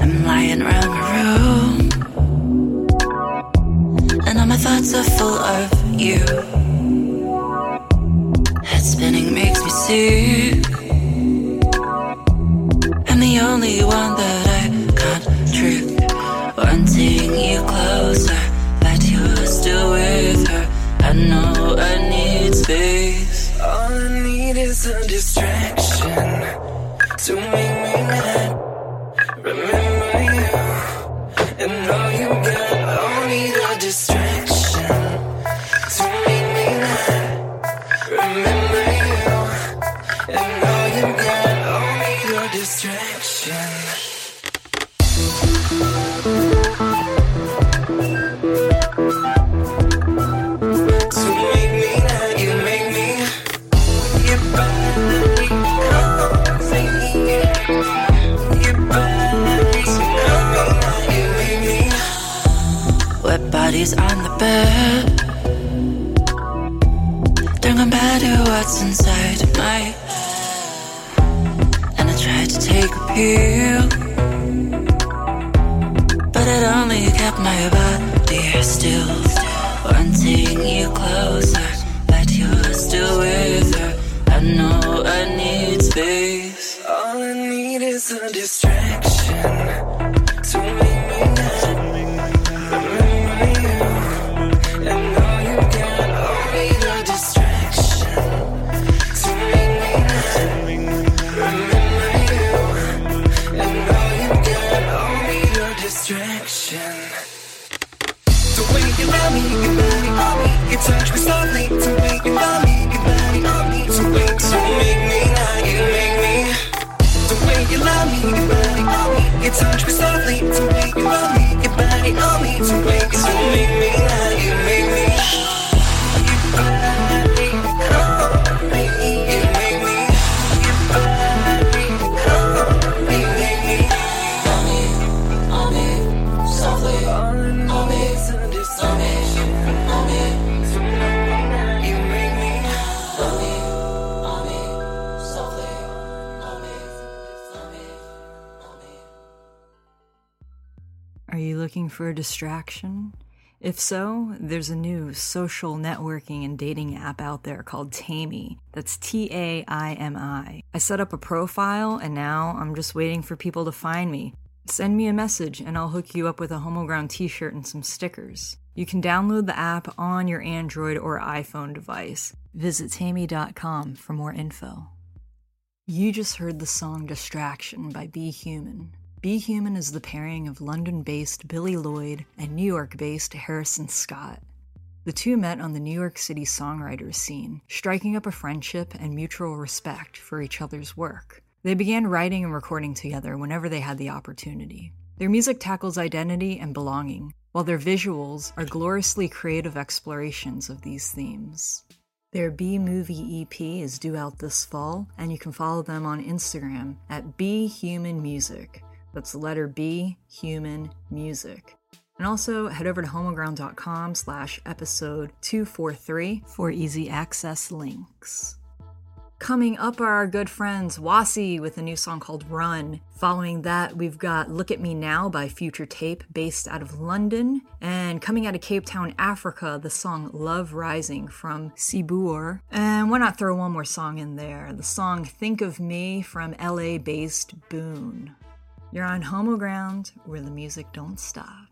I'm lying around my room, and all my thoughts are full of you. Head spinning makes me sick. The only one that I can't trick. Wanting you closer, need is a distraction to make Bodies on the bed. Don't compare to what's inside my head. And I tried to take a pill. But it only kept my body still. Wanting you closer, but you're still with her. I know I need space. All I need is a distraction? If so, there's a new social networking and dating app out there called Taimi. That's T A I M I. I set up a profile and now I'm just waiting for people to find me. Send me a message and I'll hook you up with a Homoground t shirt and some stickers. You can download the app on your Android or iPhone device. Visit Taimi.com for more info. You just heard the song Distraction by Be Human. Be Human is the pairing of London based Billy Lloyd and New York based Harrison Scott. The two met on the New York City songwriters scene, striking up a friendship and mutual respect for each other's work. They began writing and recording together whenever they had the opportunity. Their music tackles identity and belonging, while their visuals are gloriously creative explorations of these themes. Their B Movie EP is due out this fall, and you can follow them on Instagram at B Music. That's the letter B, Human Music. And also head over to homoground.com slash episode 243 for easy access links. Coming up are our good friends Wasi with a new song called Run. Following that, we've got Look at Me Now by Future Tape, based out of London. And coming out of Cape Town, Africa, the song Love Rising from Sibur. And why not throw one more song in there? The song Think of Me from LA based Boone. You're on Homo Ground, where the music don't stop.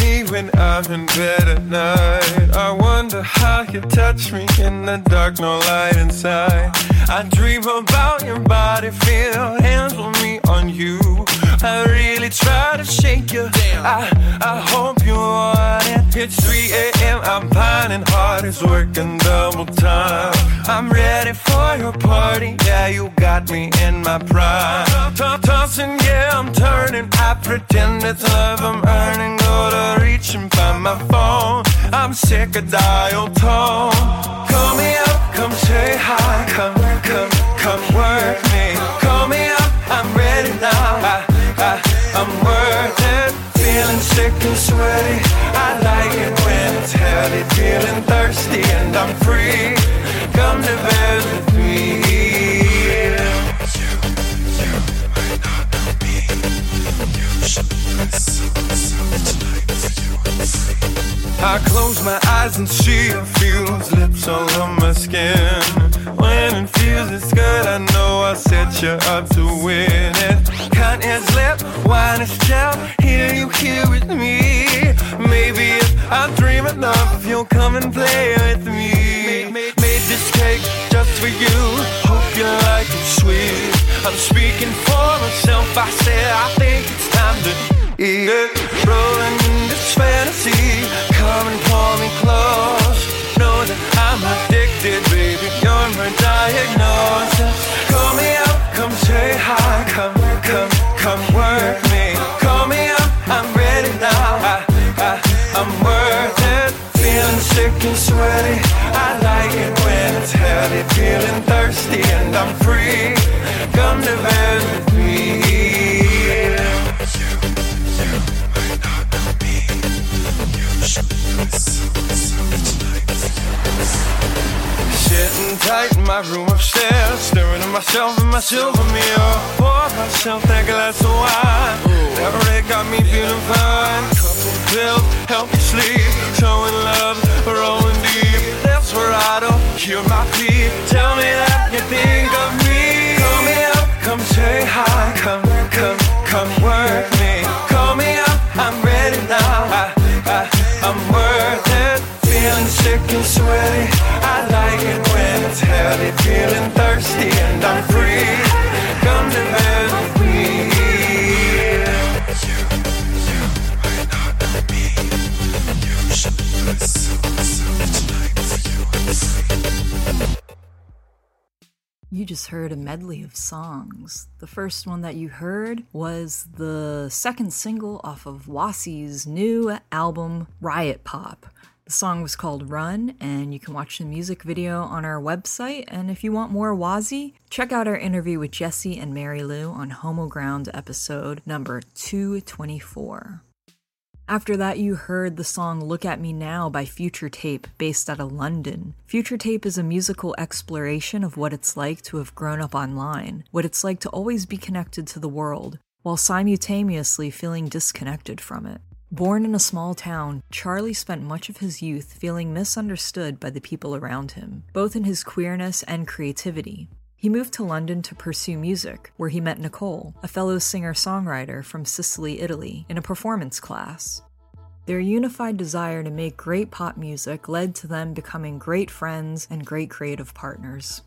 Me when I'm in bed at night. I wonder how you touch me in the dark, no light inside. I dream about your body, feel hands on me on you. I really try to shake you. I, I hope you want it. It's 3 a.m. I'm pining hard, it's working double time. I'm ready for your party. Yeah, you got me in my prime. Toss- Tossing, yeah, I'm turning. I pretend it's love I'm earning. Go to reach and find my phone. I'm sick of dial tone. Call me up, come say hi. Come, come, come work me. Call me up, I'm ready now. I, I, I'm worth it. Feeling sick and sweaty. I like it when it's heavy. Feeling thirsty and I'm free. Come to bed I set you up to win it. Cut his lip, wine his child, here you here with me. Maybe if I dream enough, you'll come and play with me. Made, made, made this cake just for you. Hope you like it sweet. I'm speaking for myself. I said I think it's time to eat it. Rolling in this fantasy. Come and pull me close. Know that I'm addicted, baby. You're my diagnosis. Room upstairs, staring at myself in my silver mirror. Pour myself that glass of wine. Never it got me feeling fine. Couple pills help me sleep. Showing love, rolling deep. That's where I don't hear my plea. Tell me that you think of me. Call me up, come say hi. Come, come, come work me. Call me up, I'm ready now. I, I, I'm worth it. Feeling sick and sweaty. I it's. Feeling thirsty and I'm free. Come to me. You just heard a medley of songs. The first one that you heard was the second single off of Wasi's new album, Riot Pop. The song was called Run, and you can watch the music video on our website. And if you want more Wasi, check out our interview with Jesse and Mary Lou on Homo Ground episode number 224. After that, you heard the song Look at Me Now by Future Tape, based out of London. Future Tape is a musical exploration of what it's like to have grown up online, what it's like to always be connected to the world, while simultaneously feeling disconnected from it. Born in a small town, Charlie spent much of his youth feeling misunderstood by the people around him, both in his queerness and creativity. He moved to London to pursue music, where he met Nicole, a fellow singer songwriter from Sicily, Italy, in a performance class. Their unified desire to make great pop music led to them becoming great friends and great creative partners.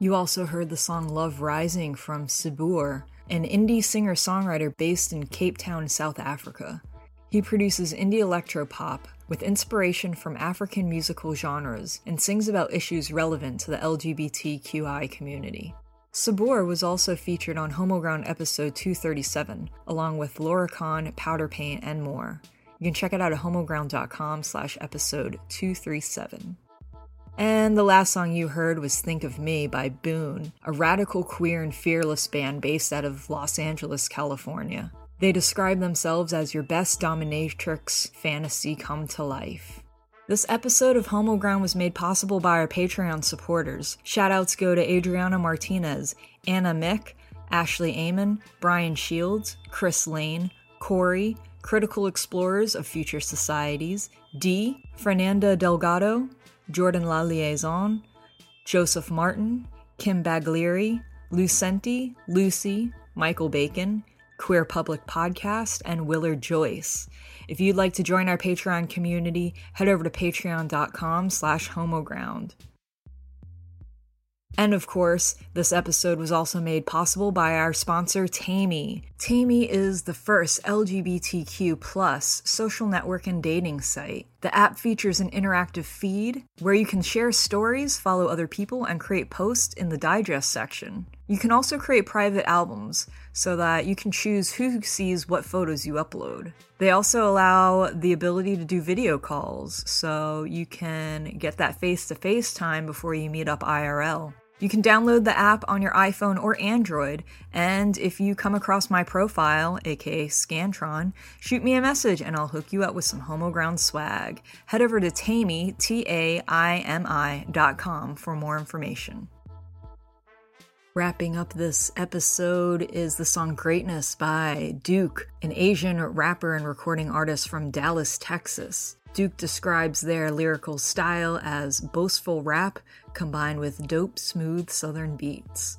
You also heard the song Love Rising from Sibur, an indie singer songwriter based in Cape Town, South Africa. He produces indie electro pop with inspiration from African musical genres and sings about issues relevant to the LGBTQI community. Sabor was also featured on Homoground episode 237, along with Laura Khan, Powder Paint, and more. You can check it out at homoground.com slash episode 237. And the last song you heard was Think of Me by Boone, a radical queer and fearless band based out of Los Angeles, California. They describe themselves as your best dominatrix fantasy come to life. This episode of Homoground was made possible by our Patreon supporters. Shoutouts go to Adriana Martinez, Anna Mick, Ashley Amon, Brian Shields, Chris Lane, Corey, Critical Explorers of Future Societies, D, Fernanda Delgado, Jordan La Liaison, Joseph Martin, Kim Baglieri, Lucenti, Lucy, Michael Bacon, Queer Public Podcast, and Willard Joyce. If you'd like to join our Patreon community, head over to patreon.com slash homoground. And of course, this episode was also made possible by our sponsor, Taimi. Taimi is the first LGBTQ plus social network and dating site. The app features an interactive feed where you can share stories, follow other people, and create posts in the digest section. You can also create private albums so that you can choose who sees what photos you upload. They also allow the ability to do video calls so you can get that face to face time before you meet up IRL. You can download the app on your iPhone or Android, and if you come across my profile, aka Scantron, shoot me a message and I'll hook you up with some Homoground swag. Head over to Taimi, T A I M I dot com for more information. Wrapping up this episode is the song Greatness by Duke, an Asian rapper and recording artist from Dallas, Texas. Duke describes their lyrical style as boastful rap combined with dope, smooth southern beats.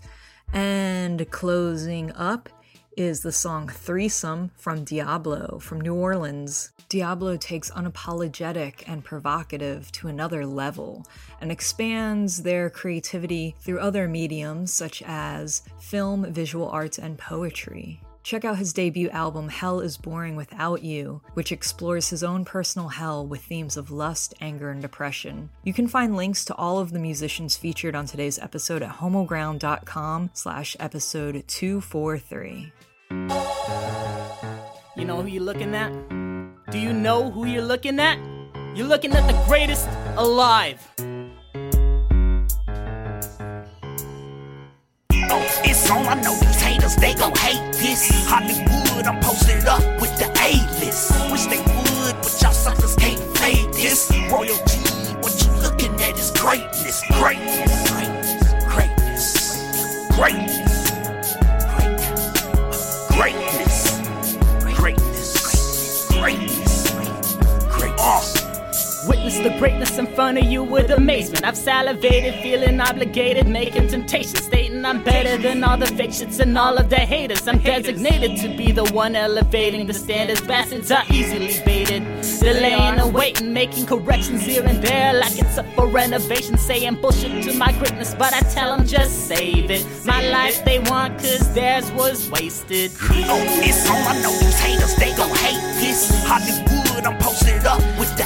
And closing up is the song Threesome from Diablo from New Orleans. Diablo takes unapologetic and provocative to another level and expands their creativity through other mediums such as film, visual arts, and poetry. Check out his debut album, Hell is Boring Without You, which explores his own personal hell with themes of lust, anger, and depression. You can find links to all of the musicians featured on today's episode at homoground.com slash episode 243. You know who you're looking at? Do you know who you're looking at? You're looking at the greatest alive. Oh, it's on. I know haters, they gon' hate this. Hollywood, I'm posted up with the A-list. Wish they would, but y'all suckers can't fade this. Royalty, what you looking at is greatness, greatness, greatness, greatness, greatness, greatness, greatness, greatness, greatness. Uh. Witness the greatness in front of you with amazement. I've salivated, feeling obligated, making temptation, stating I'm better than all the fictions and all of the haters. I'm designated to be the one elevating the standards. Bastards are easily baited, delaying and waiting, making corrections here and there like it's up for renovation. Saying bullshit to my greatness, but I tell them just save it. My life they want, cause theirs was wasted. Oh, it's on. I know these haters, they gon' hate this. Hollywood, I'm posted up with the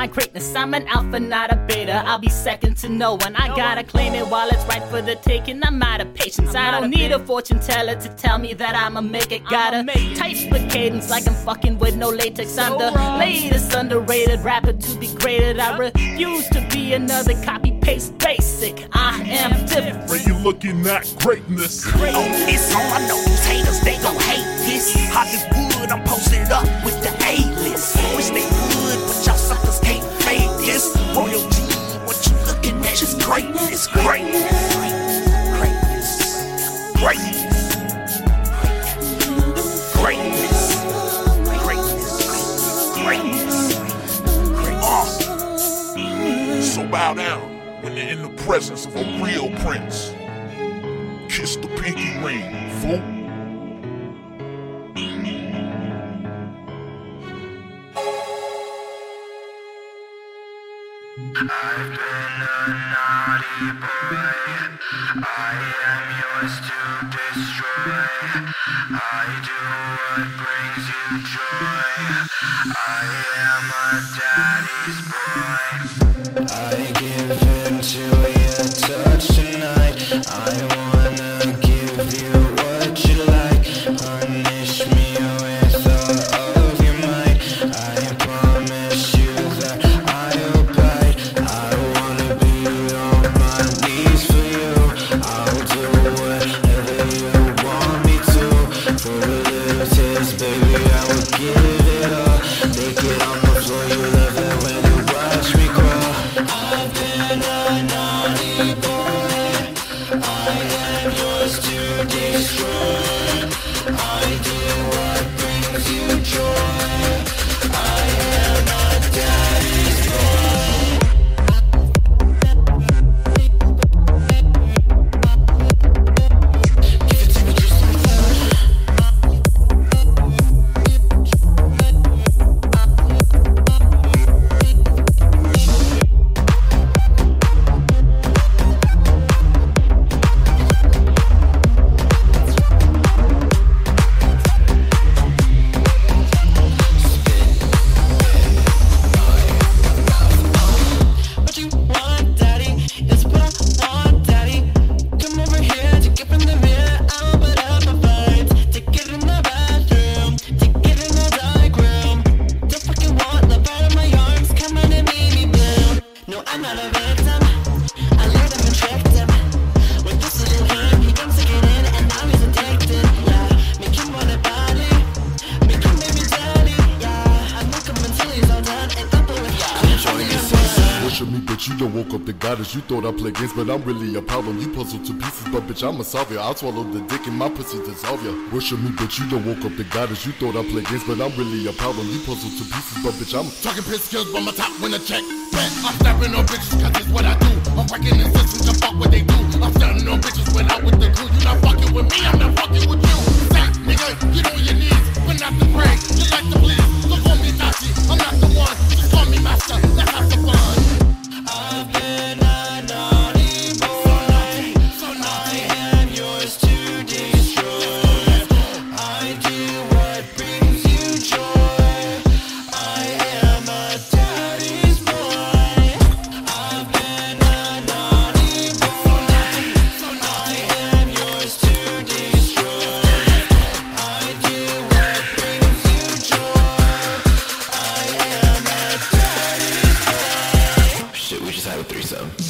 awed my greatness. I'm an alpha, not a beta. I'll be second to no one. I gotta claim it while it's right for the taking. I'm out of patience. I don't need a fortune teller to tell me that I'ma make it. Gotta type split cadence like I'm fucking with no latex. I'm the latest underrated rapper to be graded. I refuse to be another copy paste basic. I am different. When you looking at greatness, Oh, it's on. I know these haters, they gon' hate this. Hollywood, I'm posted up with the A-list. Wish they would, Yes, royal the goddess. You thought I play games, but I'm really a problem. You puzzle to pieces, but bitch, I'm a solve ya. I'll swallow the dick in my pussy dissolve ya. Worship me, but you don't woke up the goddess. You thought I play games, but I'm really a problem. You puzzle to pieces, but bitch, I'm talking piss skills, but my top win a check. Bet I'm snapping on bitches, cause it's what I do. I'm breaking in systems, I fuck what they do. I'm stunning on bitches when out with the crew. You not fucking with me, I'm not fucking with you. Sack, nigga, get on your knees, but not to pray. You like to please, look on me, Nazi. I'm not the one, just call me master. Let's have some fun. 1037.